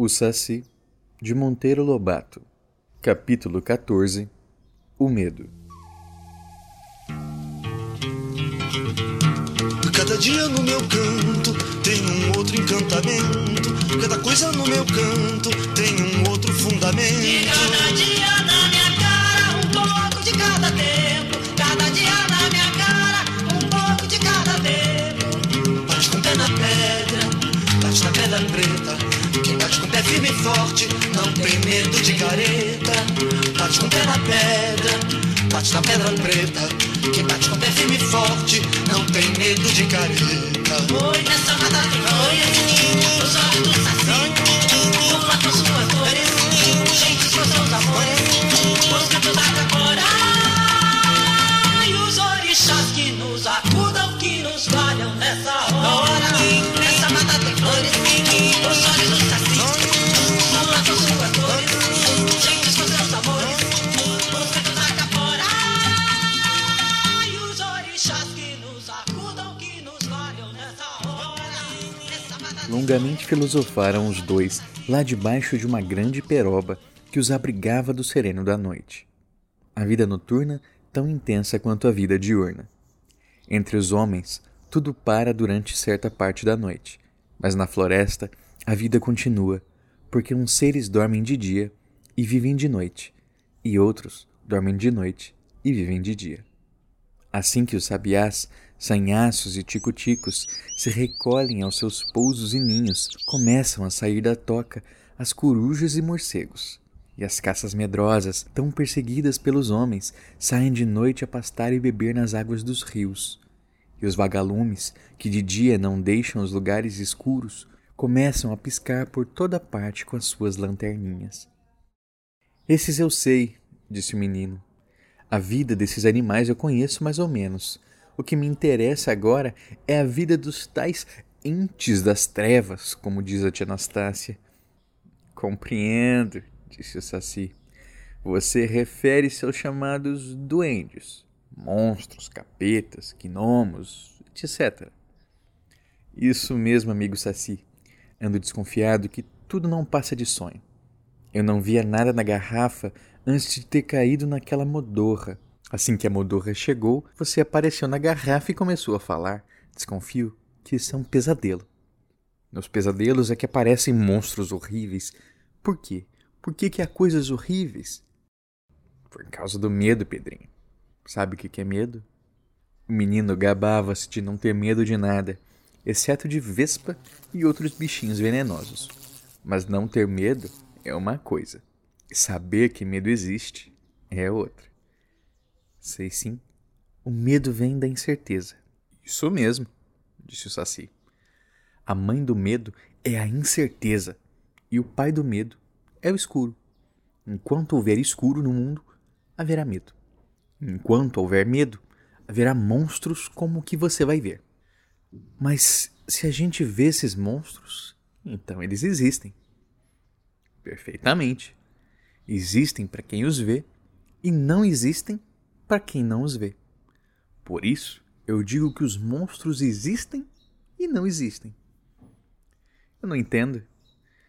O Saci, de Monteiro Lobato. Capítulo 14 O Medo. Cada dia no meu canto tem um outro encantamento. Cada coisa no meu canto tem um outro fundamento. E cada dia na minha cara, um pouco de cada tempo. Forte não tem medo de careta. Bate com o pé na pedra, bate na pedra preta. Quem bate com o pé firme e forte não tem medo de careta. Oi, nessa mata tem flores, os olhos do saci. O fato suas dores, gente seus amores. Os cantos da Longamente filosofaram os dois lá debaixo de uma grande peroba que os abrigava do sereno da noite. A vida noturna tão intensa quanto a vida diurna. Entre os homens, tudo para durante certa parte da noite, mas na floresta a vida continua, porque uns seres dormem de dia e vivem de noite, e outros dormem de noite e vivem de dia. Assim que os sabiás, sanhaços e ticuticos se recolhem aos seus pousos e ninhos, começam a sair da toca as corujas e morcegos. E as caças medrosas, tão perseguidas pelos homens, saem de noite a pastar e beber nas águas dos rios. E os vagalumes, que de dia não deixam os lugares escuros, começam a piscar por toda parte com as suas lanterninhas. Esses eu sei, disse o menino. A vida desses animais eu conheço mais ou menos. O que me interessa agora é a vida dos tais entes das trevas, como diz a tia Anastácia. Compreendo, disse o Saci. Você refere-se aos chamados duendes, monstros, capetas, gnomos, etc. Isso mesmo, amigo Saci. Ando desconfiado que tudo não passa de sonho. Eu não via nada na garrafa antes de ter caído naquela modorra. Assim que a modorra chegou, você apareceu na garrafa e começou a falar. Desconfio que isso é um pesadelo. Nos pesadelos é que aparecem monstros horríveis. Por quê? Por que, que há coisas horríveis? Por causa do medo, Pedrinho. Sabe o que, é medo? O menino gabava-se de não ter medo de nada, exceto de vespa e outros bichinhos venenosos. Mas não ter medo é uma coisa, saber que medo existe é outra. Sei sim, o medo vem da incerteza. Isso mesmo, disse o Saci. A mãe do medo é a incerteza, e o pai do medo é o escuro. Enquanto houver escuro no mundo, haverá medo. Enquanto houver medo, haverá monstros como o que você vai ver. Mas se a gente vê esses monstros, então eles existem. Perfeitamente. Existem para quem os vê e não existem para quem não os vê. Por isso, eu digo que os monstros existem e não existem. Eu não entendo.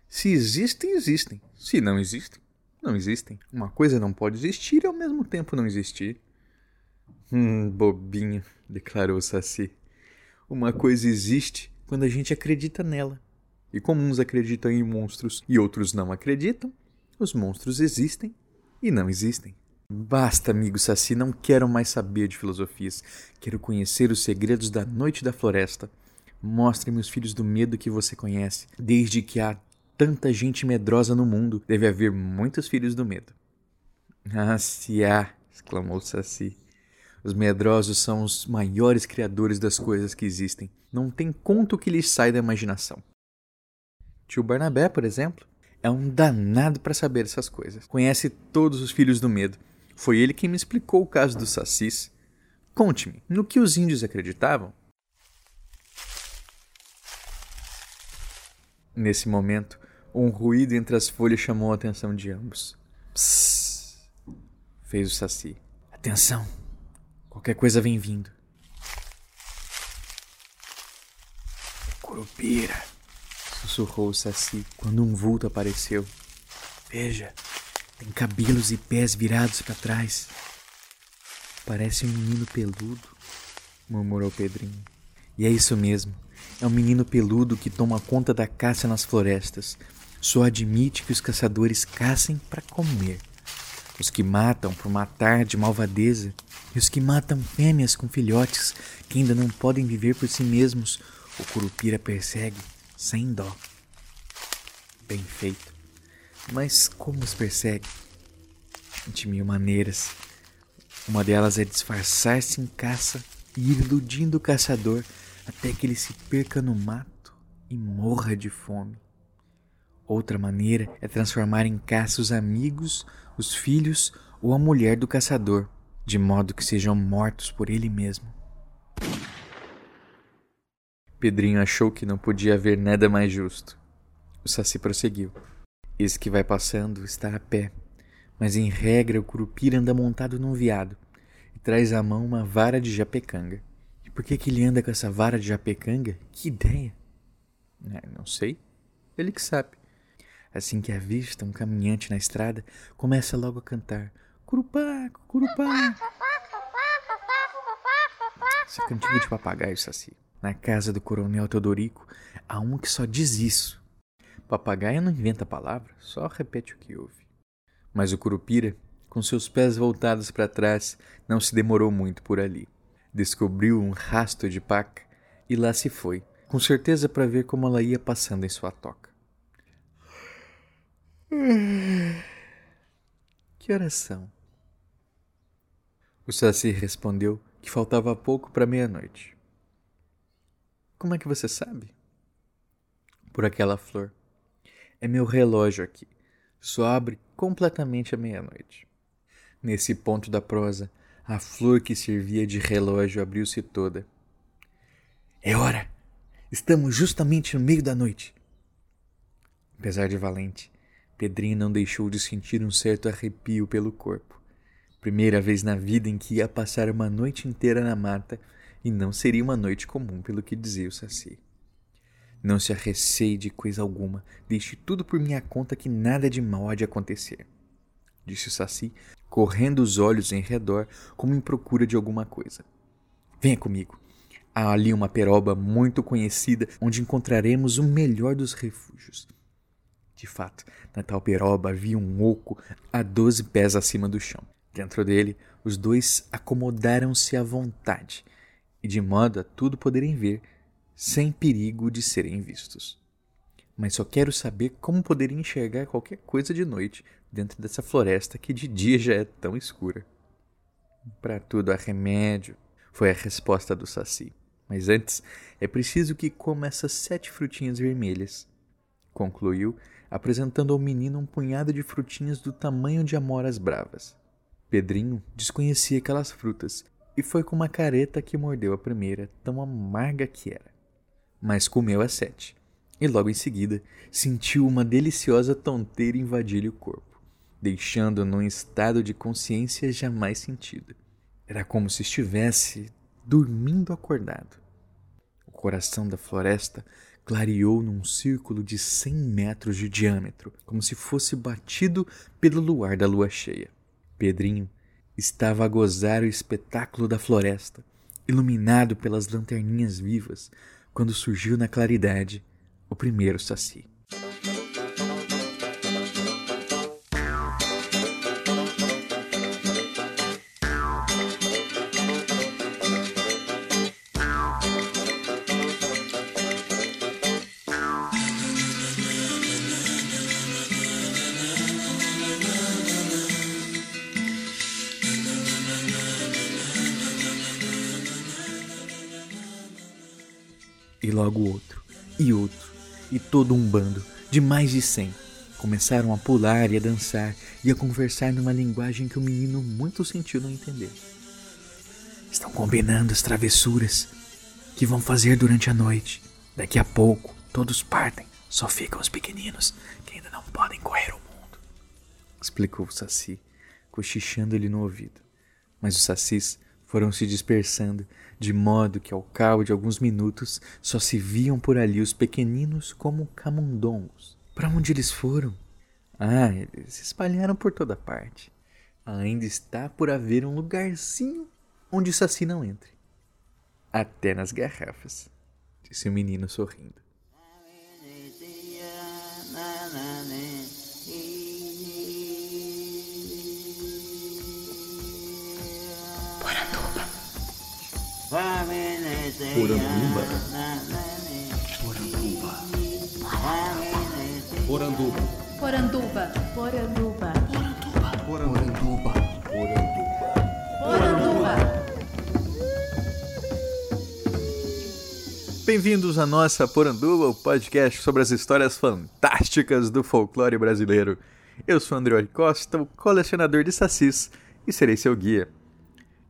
Se existem, existem. Se não existem, não existem. Uma coisa não pode existir e ao mesmo tempo não existir. Hum, bobinho, declarou Saci. Uma coisa existe quando a gente acredita nela. E como uns acreditam em monstros e outros não acreditam, os monstros existem e não existem. Basta, amigo Saci, não quero mais saber de filosofias. Quero conhecer os segredos da noite da floresta. Mostre-me os filhos do medo que você conhece. Desde que há tanta gente medrosa no mundo, deve haver muitos filhos do medo. Ah, se há! exclamou Saci. Os medrosos são os maiores criadores das coisas que existem. Não tem conto que lhes sai da imaginação. Tio Barnabé, por exemplo, é um danado para saber essas coisas. Conhece todos os filhos do medo. Foi ele quem me explicou o caso dos sacis. Conte-me, no que os índios acreditavam? Nesse momento, um ruído entre as folhas chamou a atenção de ambos. Psss, fez o saci. Atenção! Qualquer coisa vem vindo. Curupira, sussurrou o Saci quando um vulto apareceu. Veja, tem cabelos e pés virados para trás. Parece um menino peludo, murmurou Pedrinho. E é isso mesmo. É um menino peludo que toma conta da caça nas florestas. Só admite que os caçadores caçem para comer. Os que matam por matar de malvadeza e os que matam fêmeas com filhotes que ainda não podem viver por si mesmos, o curupira persegue sem dó. Bem feito. Mas como os persegue? De mil maneiras. Uma delas é disfarçar-se em caça e ir iludindo o caçador até que ele se perca no mato e morra de fome. Outra maneira é transformar em caça os amigos, os filhos ou a mulher do caçador, de modo que sejam mortos por ele mesmo. Pedrinho achou que não podia haver nada mais justo. O Saci prosseguiu. Esse que vai passando está a pé, mas em regra o curupira anda montado num veado e traz à mão uma vara de japecanga. E por que, que ele anda com essa vara de japecanga? Que ideia! É, não sei. Ele que sabe. Assim que avista um caminhante na estrada, começa logo a cantar: Curupá, curupá. Esse cantigo de papagaio, Saci. Na casa do coronel Teodorico, há um que só diz isso. Papagaio não inventa palavra, só repete o que ouve. Mas o curupira, com seus pés voltados para trás, não se demorou muito por ali. Descobriu um rasto de paca e lá se foi, com certeza para ver como ela ia passando em sua toca. Que oração? O Saci respondeu que faltava pouco para meia-noite. Como é que você sabe? Por aquela flor. É meu relógio aqui. Só abre completamente à meia-noite. Nesse ponto da prosa, a flor que servia de relógio abriu-se toda. É hora! Estamos justamente no meio da noite. Apesar de valente, Pedrinho não deixou de sentir um certo arrepio pelo corpo. Primeira vez na vida em que ia passar uma noite inteira na mata e não seria uma noite comum, pelo que dizia o Saci. Não se arreceie de coisa alguma, deixe tudo por minha conta que nada de mal há de acontecer, disse o Saci, correndo os olhos em redor como em procura de alguma coisa. Venha comigo. Há ali uma peroba muito conhecida onde encontraremos o melhor dos refúgios. De fato, na tal peroba havia um oco a doze pés acima do chão. Dentro dele, os dois acomodaram-se à vontade, e de modo a tudo poderem ver, sem perigo de serem vistos. Mas só quero saber como poderia enxergar qualquer coisa de noite dentro dessa floresta que de dia já é tão escura. Para tudo há remédio, foi a resposta do Saci. Mas antes é preciso que coma essas sete frutinhas vermelhas. Concluiu, apresentando ao menino um punhado de frutinhas do tamanho de amoras bravas. Pedrinho desconhecia aquelas frutas e foi com uma careta que mordeu a primeira, tão amarga que era. Mas comeu as sete, e logo em seguida sentiu uma deliciosa tonteira invadir-lhe o corpo, deixando-o num estado de consciência jamais sentido. Era como se estivesse dormindo acordado. O coração da floresta clareou num círculo de cem metros de diâmetro, como se fosse batido pelo luar da lua cheia. Pedrinho estava a gozar o espetáculo da floresta, iluminado pelas lanterninhas vivas, quando surgiu na claridade o primeiro saci. E logo outro, e outro, e todo um bando, de mais de cem, começaram a pular e a dançar e a conversar numa linguagem que o menino muito sentiu não entender. Estão combinando as travessuras que vão fazer durante a noite. Daqui a pouco, todos partem, só ficam os pequeninos que ainda não podem correr o mundo. Explicou o Saci, cochichando-lhe no ouvido. Mas os sacis foram se dispersando, de modo que ao cabo de alguns minutos só se viam por ali os pequeninos como camundongos. Para onde eles foram? Ah, eles se espalharam por toda parte. Ainda está por haver um lugarzinho onde o Saci não entre. Até nas garrafas, disse o menino sorrindo. Poranduba. Poranduba. Poranduba. Poranduba. Poranduba. Poranduba. Bem-vindos à nossa Poranduba, o podcast sobre as histórias fantásticas do folclore brasileiro. Eu sou André Costa, o colecionador de sacis, e serei seu guia.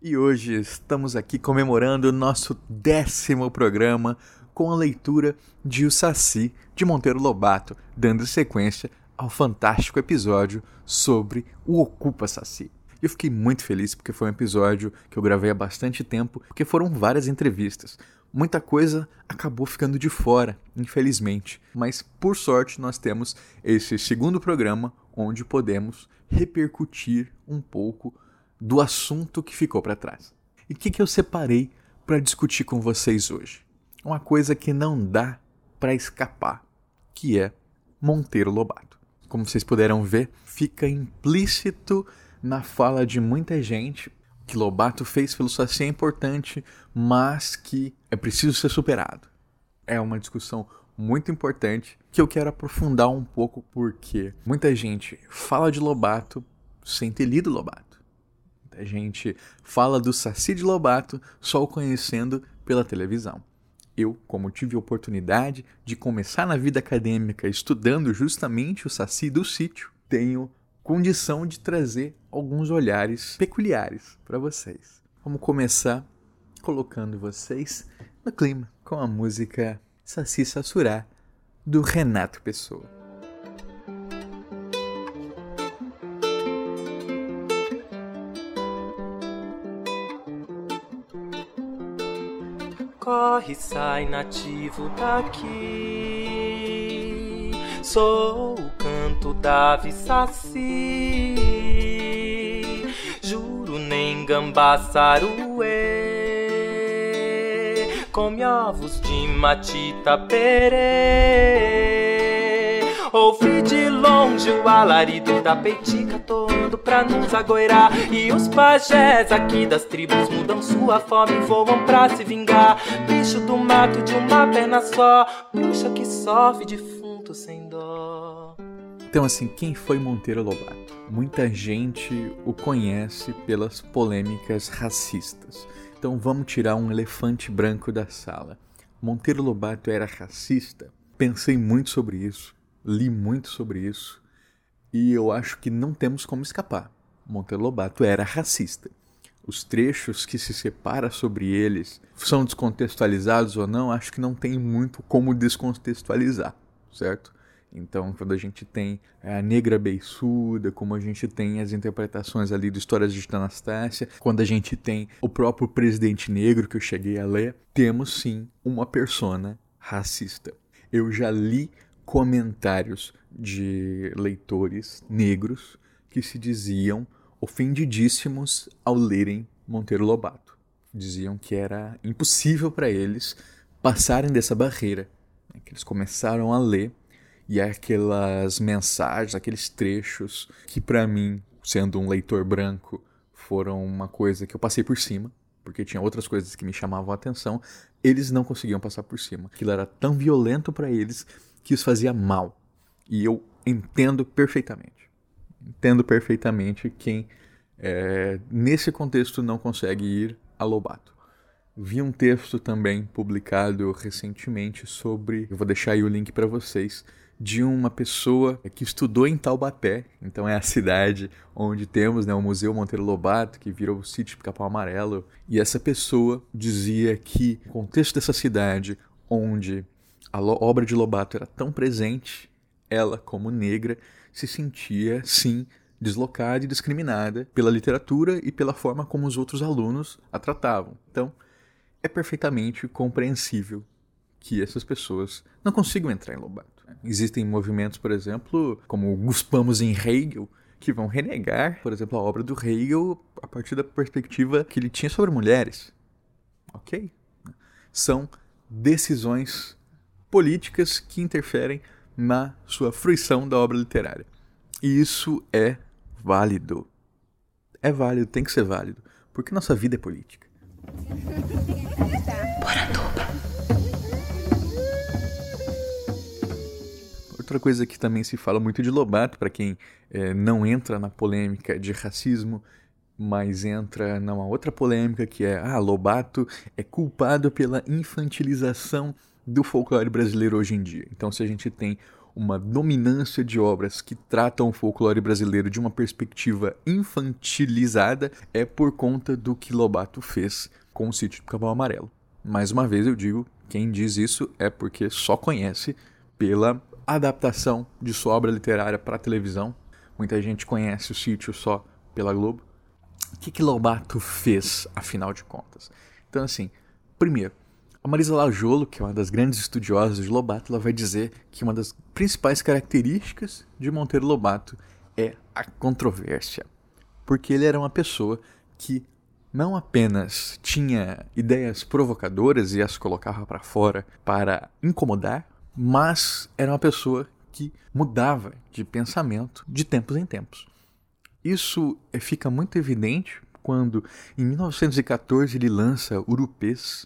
E hoje estamos aqui comemorando o nosso décimo programa com a leitura de O Saci de Monteiro Lobato, dando sequência ao fantástico episódio sobre o Ocupa Saci. Eu fiquei muito feliz porque foi um episódio que eu gravei há bastante tempo, porque foram várias entrevistas. Muita coisa acabou ficando de fora, infelizmente, mas por sorte nós temos esse segundo programa onde podemos repercutir um pouco do assunto que ficou para trás. E o que, que eu separei para discutir com vocês hoje? Uma coisa que não dá para escapar, que é Monteiro Lobato. Como vocês puderam ver, fica implícito na fala de muita gente que Lobato fez pelo Saci é importante, mas que é preciso ser superado. É uma discussão muito importante que eu quero aprofundar um pouco porque muita gente fala de Lobato sem ter lido Lobato. A gente fala do Saci de Lobato só o conhecendo pela televisão. Eu, como tive a oportunidade de começar na vida acadêmica estudando justamente o Saci do sítio, tenho condição de trazer alguns olhares peculiares para vocês. Vamos começar colocando vocês no clima com a música Saci Sassurá do Renato Pessoa. Corre, sai nativo daqui. Sou o canto da Saci. Juro nem gambaçaruê. Come ovos de matita perê. Ouvi de longe o alarido da peitica toando pra nos agoirar. E os pajés aqui das tribos mudam sua forma e voam pra se vingar. Bicho do mato de uma perna só, bruxa que sofre defunto sem dó. Então, assim, quem foi Monteiro Lobato? Muita gente o conhece pelas polêmicas racistas. Então, vamos tirar um elefante branco da sala. Monteiro Lobato era racista? Pensei muito sobre isso li muito sobre isso e eu acho que não temos como escapar. Monteiro Lobato era racista. Os trechos que se separa sobre eles são descontextualizados ou não, acho que não tem muito como descontextualizar, certo? Então, quando a gente tem a negra beiçuda, como a gente tem as interpretações ali de histórias de Anastácia, quando a gente tem o próprio presidente negro que eu cheguei a ler, temos sim uma persona racista. Eu já li comentários de leitores negros que se diziam ofendidíssimos ao lerem Monteiro Lobato. Diziam que era impossível para eles passarem dessa barreira. Né? Que eles começaram a ler e aquelas mensagens, aqueles trechos que para mim, sendo um leitor branco, foram uma coisa que eu passei por cima, porque tinha outras coisas que me chamavam a atenção, eles não conseguiam passar por cima. Aquilo era tão violento para eles que isso fazia mal. E eu entendo perfeitamente. Entendo perfeitamente quem, é, nesse contexto, não consegue ir a Lobato. Vi um texto também publicado recentemente sobre, eu vou deixar aí o link para vocês, de uma pessoa que estudou em Taubaté, então é a cidade onde temos né, o Museu Monteiro Lobato, que virou o sítio Pica-Pau Amarelo, e essa pessoa dizia que o contexto dessa cidade, onde a obra de Lobato era tão presente, ela, como negra, se sentia, sim, deslocada e discriminada pela literatura e pela forma como os outros alunos a tratavam. Então, é perfeitamente compreensível que essas pessoas não consigam entrar em Lobato. Existem movimentos, por exemplo, como Guspamos em Hegel, que vão renegar, por exemplo, a obra do Hegel a partir da perspectiva que ele tinha sobre mulheres. Ok? São decisões políticas que interferem na sua fruição da obra literária. E isso é válido. É válido, tem que ser válido, porque nossa vida é política. Outra coisa que também se fala muito de Lobato, para quem eh, não entra na polêmica de racismo, mas entra numa outra polêmica que é: ah, Lobato é culpado pela infantilização do folclore brasileiro hoje em dia. Então, se a gente tem uma dominância de obras que tratam o folclore brasileiro de uma perspectiva infantilizada, é por conta do que Lobato fez com o sítio do Cavalo Amarelo. Mais uma vez eu digo, quem diz isso é porque só conhece pela adaptação de sua obra literária para a televisão. Muita gente conhece o sítio só pela Globo. O que, que Lobato fez, afinal de contas? Então, assim, primeiro, Marisa Lajolo, que é uma das grandes estudiosas de Lobato, ela vai dizer que uma das principais características de Monteiro Lobato é a controvérsia. Porque ele era uma pessoa que não apenas tinha ideias provocadoras e as colocava para fora para incomodar, mas era uma pessoa que mudava de pensamento de tempos em tempos. Isso fica muito evidente quando, em 1914, ele lança Urupês,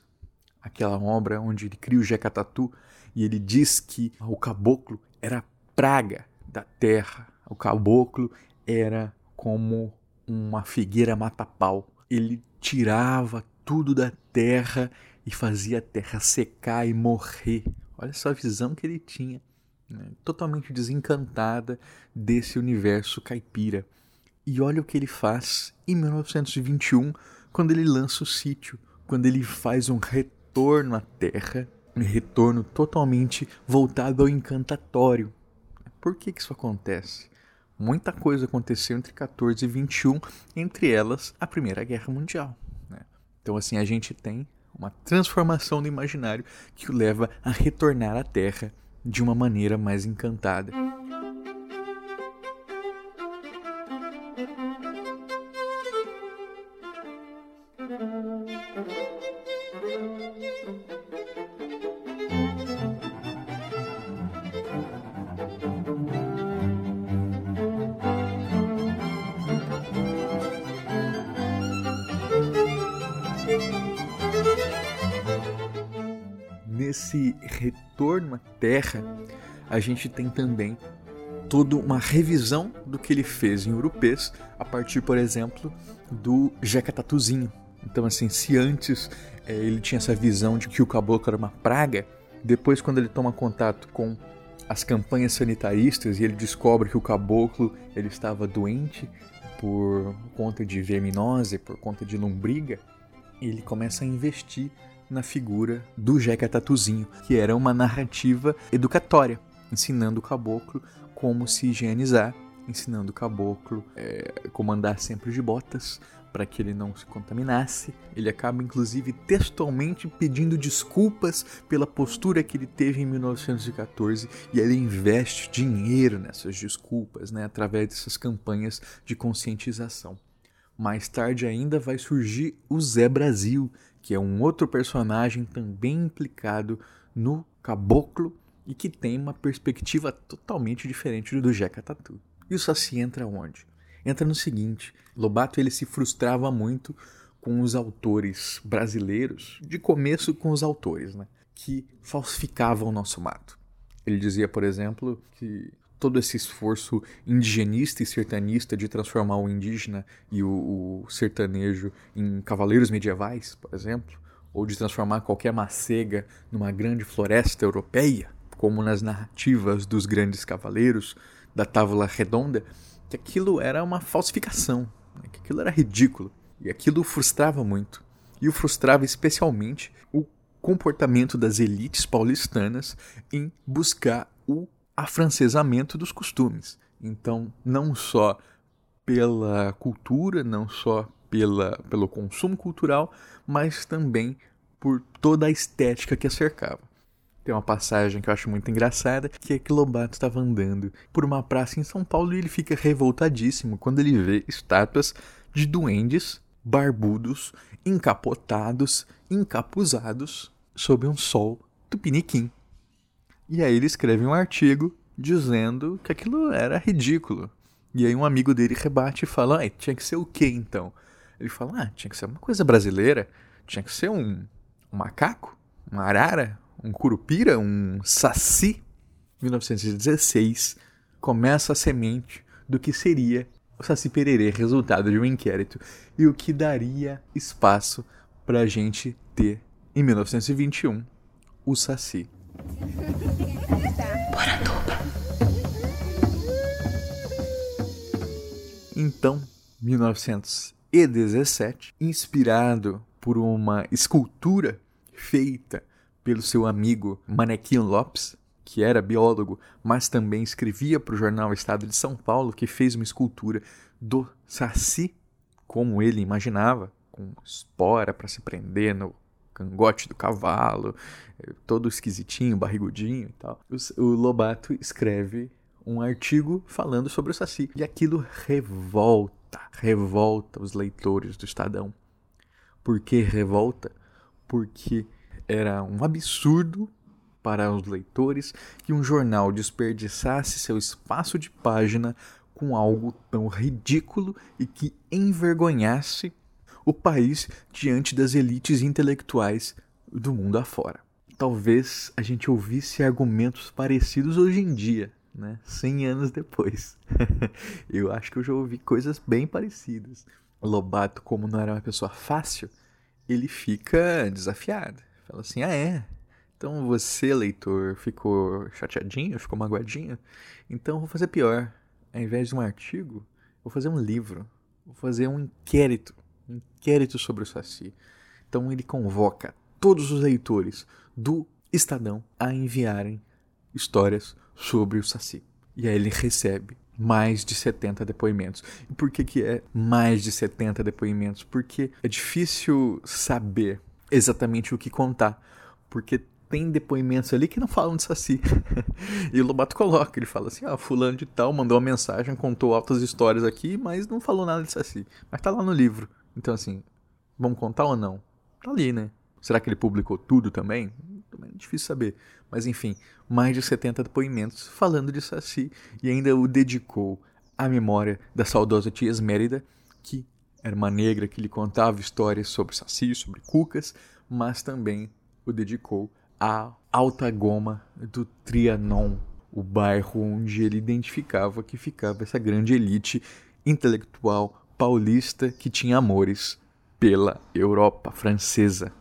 aquela obra onde ele cria o Jeca Tatu e ele diz que o caboclo era praga da terra. O caboclo era como uma figueira mata-pau. Ele tirava tudo da terra e fazia a terra secar e morrer. Olha só a visão que ele tinha, né? totalmente desencantada desse universo caipira. E olha o que ele faz em 1921, quando ele lança o sítio, quando ele faz um retorno retorno à Terra, um retorno totalmente voltado ao encantatório. Por que, que isso acontece? Muita coisa aconteceu entre 14 e 21, entre elas a Primeira Guerra Mundial. Né? Então, assim, a gente tem uma transformação do imaginário que o leva a retornar à Terra de uma maneira mais encantada. À Terra, a gente tem também toda uma revisão do que ele fez em Urupês, a partir, por exemplo, do Jeca Tatuzinho. Então, assim, se antes é, ele tinha essa visão de que o caboclo era uma praga, depois, quando ele toma contato com as campanhas sanitaristas e ele descobre que o caboclo ele estava doente por conta de verminose, por conta de lombriga, ele começa a investir na figura do Jeca Tatuzinho, que era uma narrativa educatória, ensinando o caboclo como se higienizar, ensinando o caboclo é, como andar sempre de botas para que ele não se contaminasse. Ele acaba inclusive textualmente pedindo desculpas pela postura que ele teve em 1914 e ele investe dinheiro nessas desculpas, né, através dessas campanhas de conscientização. Mais tarde ainda vai surgir o Zé Brasil, que é um outro personagem também implicado no caboclo e que tem uma perspectiva totalmente diferente do Jeca Tatu. Isso assim entra onde? Entra no seguinte, Lobato ele se frustrava muito com os autores brasileiros, de começo com os autores, né, que falsificavam o nosso mato. Ele dizia, por exemplo, que todo esse esforço indigenista e sertanista de transformar o indígena e o, o sertanejo em cavaleiros medievais, por exemplo, ou de transformar qualquer macega numa grande floresta europeia, como nas narrativas dos grandes cavaleiros da Távola Redonda, que aquilo era uma falsificação, né? que aquilo era ridículo. E aquilo frustrava muito. E o frustrava especialmente o comportamento das elites paulistanas em buscar o afrancesamento dos costumes. Então, não só pela cultura, não só pela, pelo consumo cultural, mas também por toda a estética que a cercava. Tem uma passagem que eu acho muito engraçada, que é que Lobato estava andando por uma praça em São Paulo e ele fica revoltadíssimo quando ele vê estátuas de duendes barbudos, encapotados, encapuzados, sob um sol tupiniquim. E aí ele escreve um artigo dizendo que aquilo era ridículo. E aí um amigo dele rebate e fala: ah, tinha que ser o quê então? Ele fala: ah, tinha que ser uma coisa brasileira, tinha que ser um, um macaco, uma arara, um curupira, um saci. 1916 começa a semente do que seria o Saci Pererê, resultado de um inquérito, e o que daria espaço para a gente ter, em 1921, o Saci. Então, 1917, inspirado por uma escultura feita pelo seu amigo Manequim Lopes, que era biólogo, mas também escrevia para o jornal Estado de São Paulo, que fez uma escultura do Saci, como ele imaginava, com espora para se prender no cangote do cavalo, eh, todo esquisitinho, barrigudinho e tal. O Lobato escreve um artigo falando sobre o Saci. E aquilo revolta, revolta os leitores do Estadão. Por que revolta? Porque era um absurdo para os leitores que um jornal desperdiçasse seu espaço de página com algo tão ridículo e que envergonhasse o país diante das elites intelectuais do mundo afora. Talvez a gente ouvisse argumentos parecidos hoje em dia, né? 100 anos depois. eu acho que eu já ouvi coisas bem parecidas. Lobato, como não era uma pessoa fácil, ele fica desafiado. Fala assim: ah, é? Então você, leitor, ficou chateadinho, ficou magoadinho? Então vou fazer pior. Ao invés de um artigo, vou fazer um livro. Vou fazer um inquérito. Um inquérito sobre o Saci. Então ele convoca todos os leitores do Estadão a enviarem histórias sobre o Saci. E aí ele recebe mais de 70 depoimentos. E por que, que é mais de 70 depoimentos? Porque é difícil saber exatamente o que contar. Porque tem depoimentos ali que não falam de Saci. e o Lobato coloca, ele fala assim: ah, fulano de tal mandou uma mensagem, contou altas histórias aqui, mas não falou nada de Saci. Mas tá lá no livro. Então, assim, vamos contar ou não? Tá ali, né? Será que ele publicou tudo também? Também é difícil saber. Mas enfim, mais de 70 depoimentos falando de Saci e ainda o dedicou à memória da saudosa tia Esmérida, que era uma negra que lhe contava histórias sobre Saci, sobre cucas, mas também o dedicou à Alta Goma do Trianon, o bairro onde ele identificava que ficava essa grande elite intelectual paulista que tinha amores pela Europa francesa.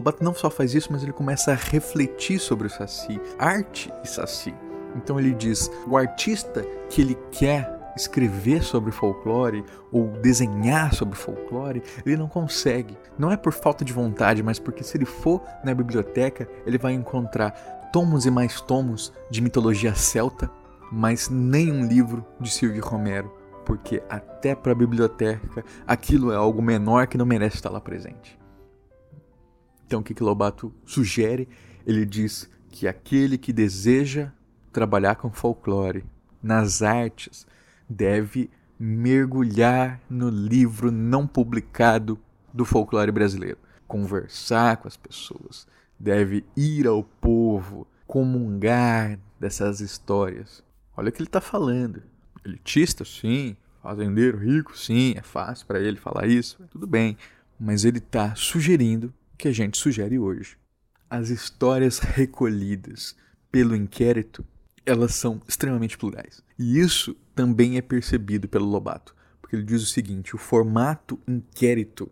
Lobato não só faz isso, mas ele começa a refletir sobre o Saci, arte e Saci. Então ele diz: o artista que ele quer escrever sobre folclore ou desenhar sobre folclore, ele não consegue. Não é por falta de vontade, mas porque se ele for na biblioteca, ele vai encontrar tomos e mais tomos de mitologia celta, mas nenhum livro de Silvio Romero, porque até para a biblioteca aquilo é algo menor que não merece estar lá presente. Então, o que, que Lobato sugere? Ele diz que aquele que deseja trabalhar com folclore, nas artes, deve mergulhar no livro não publicado do folclore brasileiro, conversar com as pessoas, deve ir ao povo, comungar dessas histórias. Olha o que ele está falando. Elitista, sim. Fazendeiro rico, sim. É fácil para ele falar isso. Tudo bem. Mas ele está sugerindo que a gente sugere hoje. As histórias recolhidas pelo inquérito, elas são extremamente plurais. E isso também é percebido pelo Lobato, porque ele diz o seguinte: o formato inquérito,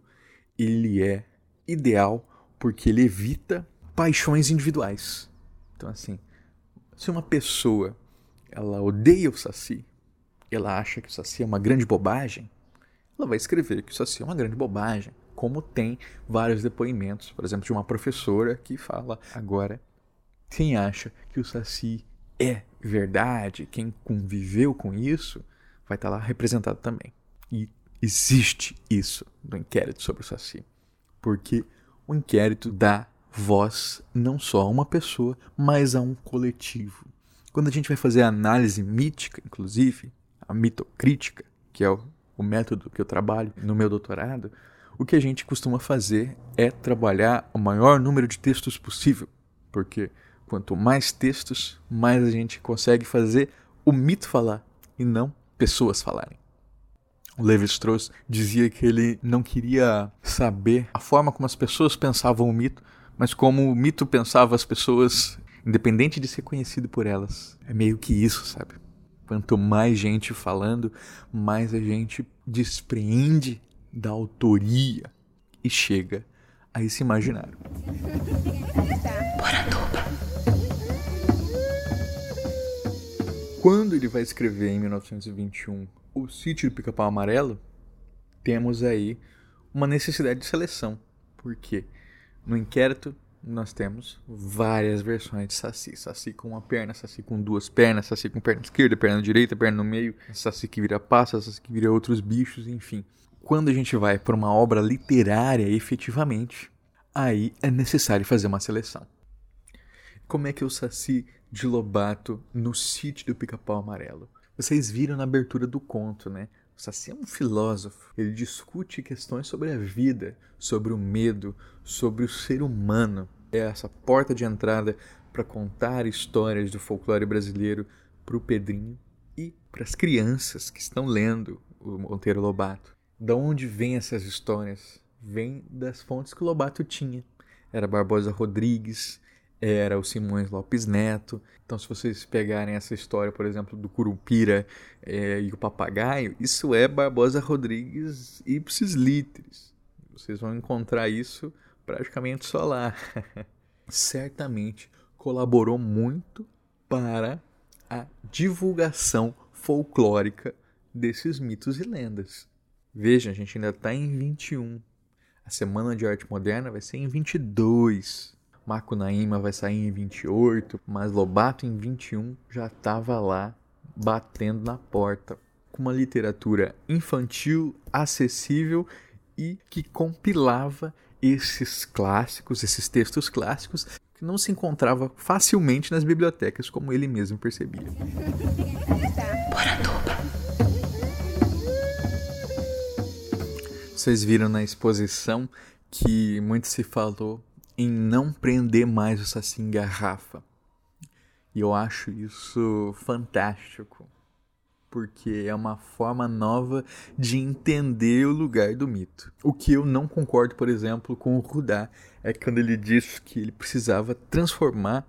ele é ideal porque ele evita paixões individuais. Então, assim, se uma pessoa ela odeia o Saci, ela acha que o Saci é uma grande bobagem, ela vai escrever que o Saci é uma grande bobagem. Como tem vários depoimentos, por exemplo, de uma professora que fala agora quem acha que o Saci é verdade, quem conviveu com isso, vai estar lá representado também. E existe isso no inquérito sobre o Saci. Porque o inquérito dá voz não só a uma pessoa, mas a um coletivo. Quando a gente vai fazer a análise mítica, inclusive, a mitocrítica, que é o, o método que eu trabalho no meu doutorado, o que a gente costuma fazer é trabalhar o maior número de textos possível, porque quanto mais textos, mais a gente consegue fazer o mito falar e não pessoas falarem. O Levi-Strauss dizia que ele não queria saber a forma como as pessoas pensavam o mito, mas como o mito pensava as pessoas, independente de ser conhecido por elas. É meio que isso, sabe? Quanto mais gente falando, mais a gente despreende da autoria e chega a esse imaginário. Quando ele vai escrever em 1921 O Sítio do Pica-Pau Amarelo, temos aí uma necessidade de seleção. Por quê? No inquérito, nós temos várias versões de Saci. Saci com uma perna, Saci com duas pernas, Saci com perna esquerda, perna direita, perna no meio, Saci que vira passa, Saci que vira outros bichos, enfim. Quando a gente vai para uma obra literária, efetivamente, aí é necessário fazer uma seleção. Como é que o Saci de Lobato no sítio do Pica-Pau Amarelo? Vocês viram na abertura do conto, né? O Saci é um filósofo. Ele discute questões sobre a vida, sobre o medo, sobre o ser humano. É essa porta de entrada para contar histórias do folclore brasileiro para o Pedrinho e para as crianças que estão lendo o Monteiro Lobato. Da onde vêm essas histórias? Vem das fontes que o Lobato tinha. Era Barbosa Rodrigues, era o Simões Lopes Neto. Então, se vocês pegarem essa história, por exemplo, do Curupira é, e o Papagaio, isso é Barbosa Rodrigues ipsis literis. Vocês vão encontrar isso praticamente só lá. Certamente colaborou muito para a divulgação folclórica desses mitos e lendas. Veja, a gente ainda está em 21. A Semana de Arte Moderna vai ser em 22. Macunaíma vai sair em 28, mas Lobato em 21 já estava lá batendo na porta com uma literatura infantil, acessível e que compilava esses clássicos, esses textos clássicos que não se encontrava facilmente nas bibliotecas, como ele mesmo percebia. Vocês viram na exposição que muito se falou em não prender mais o Saci em garrafa. E eu acho isso fantástico, porque é uma forma nova de entender o lugar do mito. O que eu não concordo, por exemplo, com o Rudá é quando ele diz que ele precisava transformar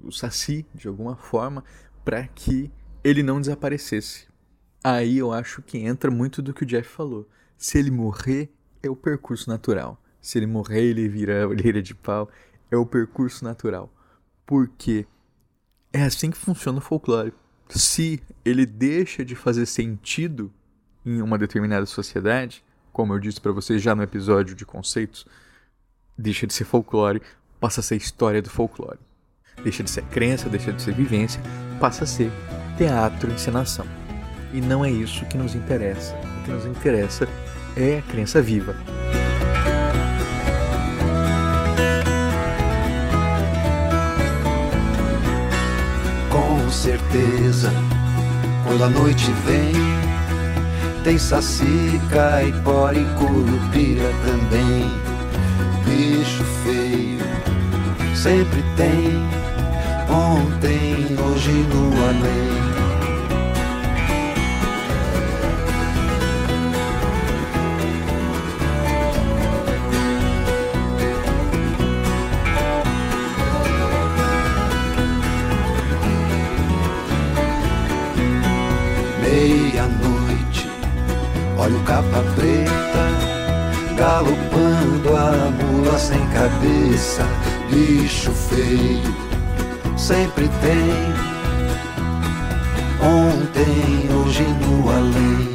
o Saci de alguma forma para que ele não desaparecesse. Aí eu acho que entra muito do que o Jeff falou. Se ele morrer, é o percurso natural. Se ele morrer, ele vira olheira de pau. É o percurso natural. Porque é assim que funciona o folclore. Se ele deixa de fazer sentido em uma determinada sociedade, como eu disse para vocês já no episódio de conceitos, deixa de ser folclore, passa a ser história do folclore. Deixa de ser crença, deixa de ser vivência, passa a ser teatro, encenação. E não é isso que nos interessa. O que nos interessa é a crença viva. Com certeza, quando a noite vem, tem saci, caipora e curupira também. Bicho feio, sempre tem, ontem, hoje no além. Cabeça, bicho feio, sempre tem. Ontem, hoje no além.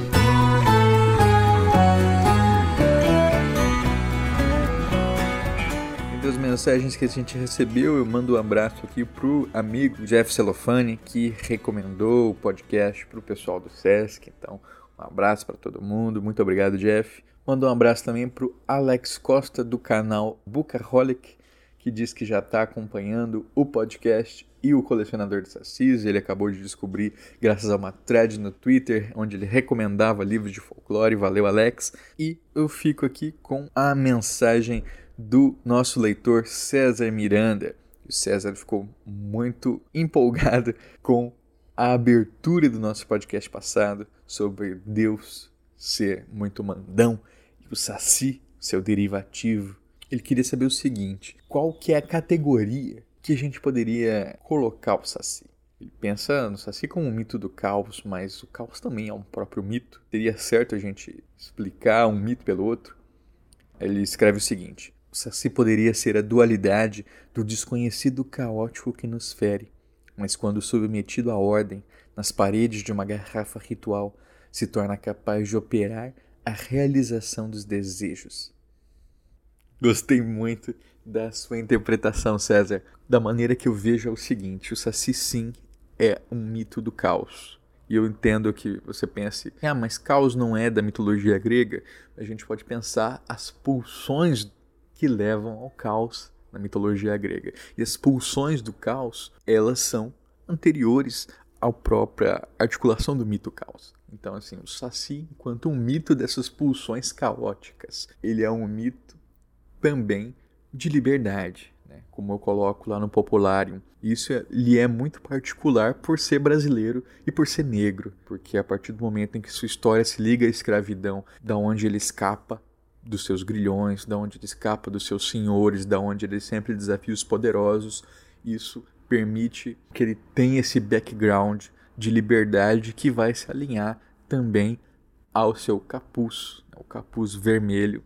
As mensagens que a gente recebeu, eu mando um abraço aqui pro amigo Jeff Celofane, que recomendou o podcast pro pessoal do Sesc. Então, um abraço para todo mundo. Muito obrigado, Jeff. Mando um abraço também pro Alex Costa, do canal Bookaholic, que diz que já está acompanhando o podcast e o colecionador de sacis. Ele acabou de descobrir graças a uma thread no Twitter onde ele recomendava livros de folclore. Valeu, Alex. E eu fico aqui com a mensagem do nosso leitor César Miranda. O César ficou muito empolgado com a abertura do nosso podcast passado sobre Deus ser muito mandão o Saci, seu derivativo. Ele queria saber o seguinte: qual que é a categoria que a gente poderia colocar o Saci? Ele pensa no Saci como um mito do caos, mas o caos também é um próprio mito. Seria certo a gente explicar um mito pelo outro? Ele escreve o seguinte: o Saci poderia ser a dualidade do desconhecido caótico que nos fere, mas quando submetido à ordem, nas paredes de uma garrafa ritual, se torna capaz de operar a realização dos desejos. Gostei muito da sua interpretação, César. Da maneira que eu vejo é o seguinte: o Saci sim é um mito do caos. E eu entendo que você pense, ah, mas caos não é da mitologia grega. A gente pode pensar as pulsões que levam ao caos na mitologia grega. E as pulsões do caos, elas são anteriores à própria articulação do mito caos. Então, assim, o Saci, enquanto um mito dessas pulsões caóticas, ele é um mito também de liberdade, né? como eu coloco lá no Popularium. Isso é, lhe é muito particular por ser brasileiro e por ser negro, porque a partir do momento em que sua história se liga à escravidão, da onde ele escapa dos seus grilhões, da onde ele escapa dos seus senhores, da onde ele sempre desafia os poderosos, isso permite que ele tenha esse background de liberdade que vai se alinhar também ao seu capuz, o capuz vermelho,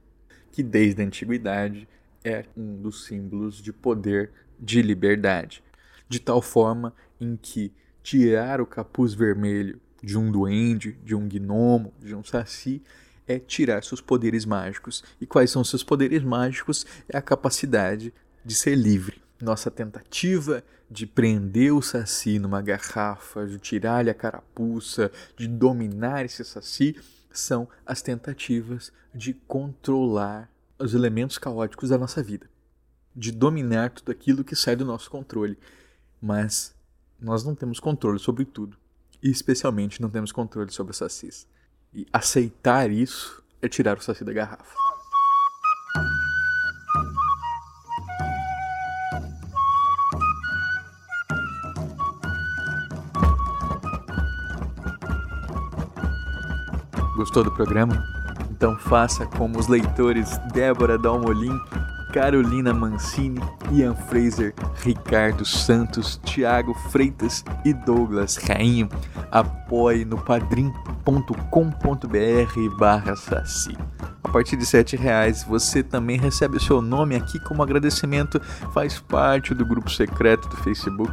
que desde a antiguidade é um dos símbolos de poder de liberdade, de tal forma em que tirar o capuz vermelho de um duende, de um gnomo, de um saci, é tirar seus poderes mágicos. E quais são seus poderes mágicos? É a capacidade de ser livre. Nossa tentativa de prender o saci numa garrafa, de tirar-lhe a carapuça, de dominar esse saci, são as tentativas de controlar os elementos caóticos da nossa vida, de dominar tudo aquilo que sai do nosso controle. Mas nós não temos controle sobre tudo, e especialmente não temos controle sobre os sacis. E aceitar isso é tirar o saci da garrafa. Gostou do programa? Então faça como os leitores Débora Dalmolin, Carolina Mancini, Ian Fraser, Ricardo Santos, Tiago Freitas e Douglas Rainho. Apoie no padrim.com.br barra saci. A partir de R$ reais você também recebe o seu nome aqui como agradecimento, faz parte do grupo secreto do Facebook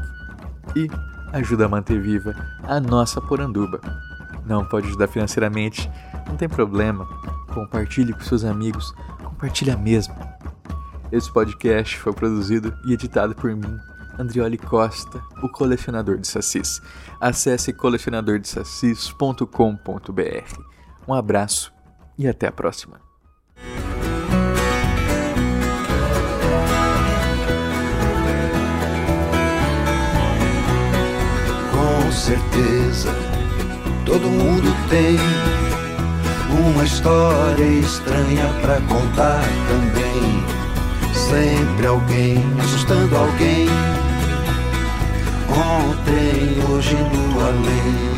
e ajuda a manter viva a nossa poranduba. Não pode ajudar financeiramente? Não tem problema. Compartilhe com seus amigos. Compartilha mesmo. Esse podcast foi produzido e editado por mim, Andrioli Costa, o colecionador de sacis. Acesse colecionadordesacis.com.br. Um abraço e até a próxima. Com certeza, todo mundo tem uma história estranha pra contar também. Sempre alguém assustando alguém. Ontem, hoje no além.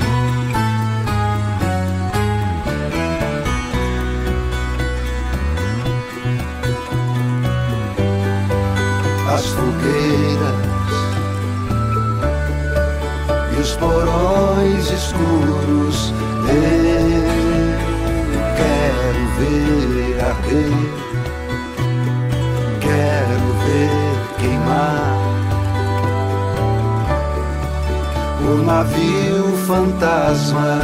As fogueiras e os porões escuros ver arder, quero ver queimar o navio fantasma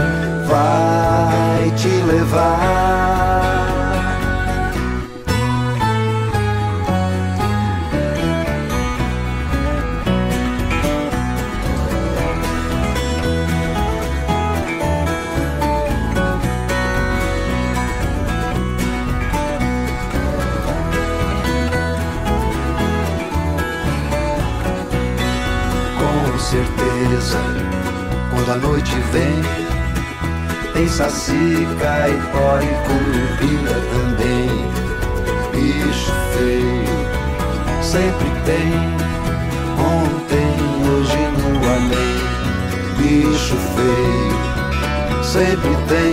vai te levar. Saci, caipora e curupira também. Bicho feio, sempre tem, ontem, hoje no além. Bicho feio, sempre tem,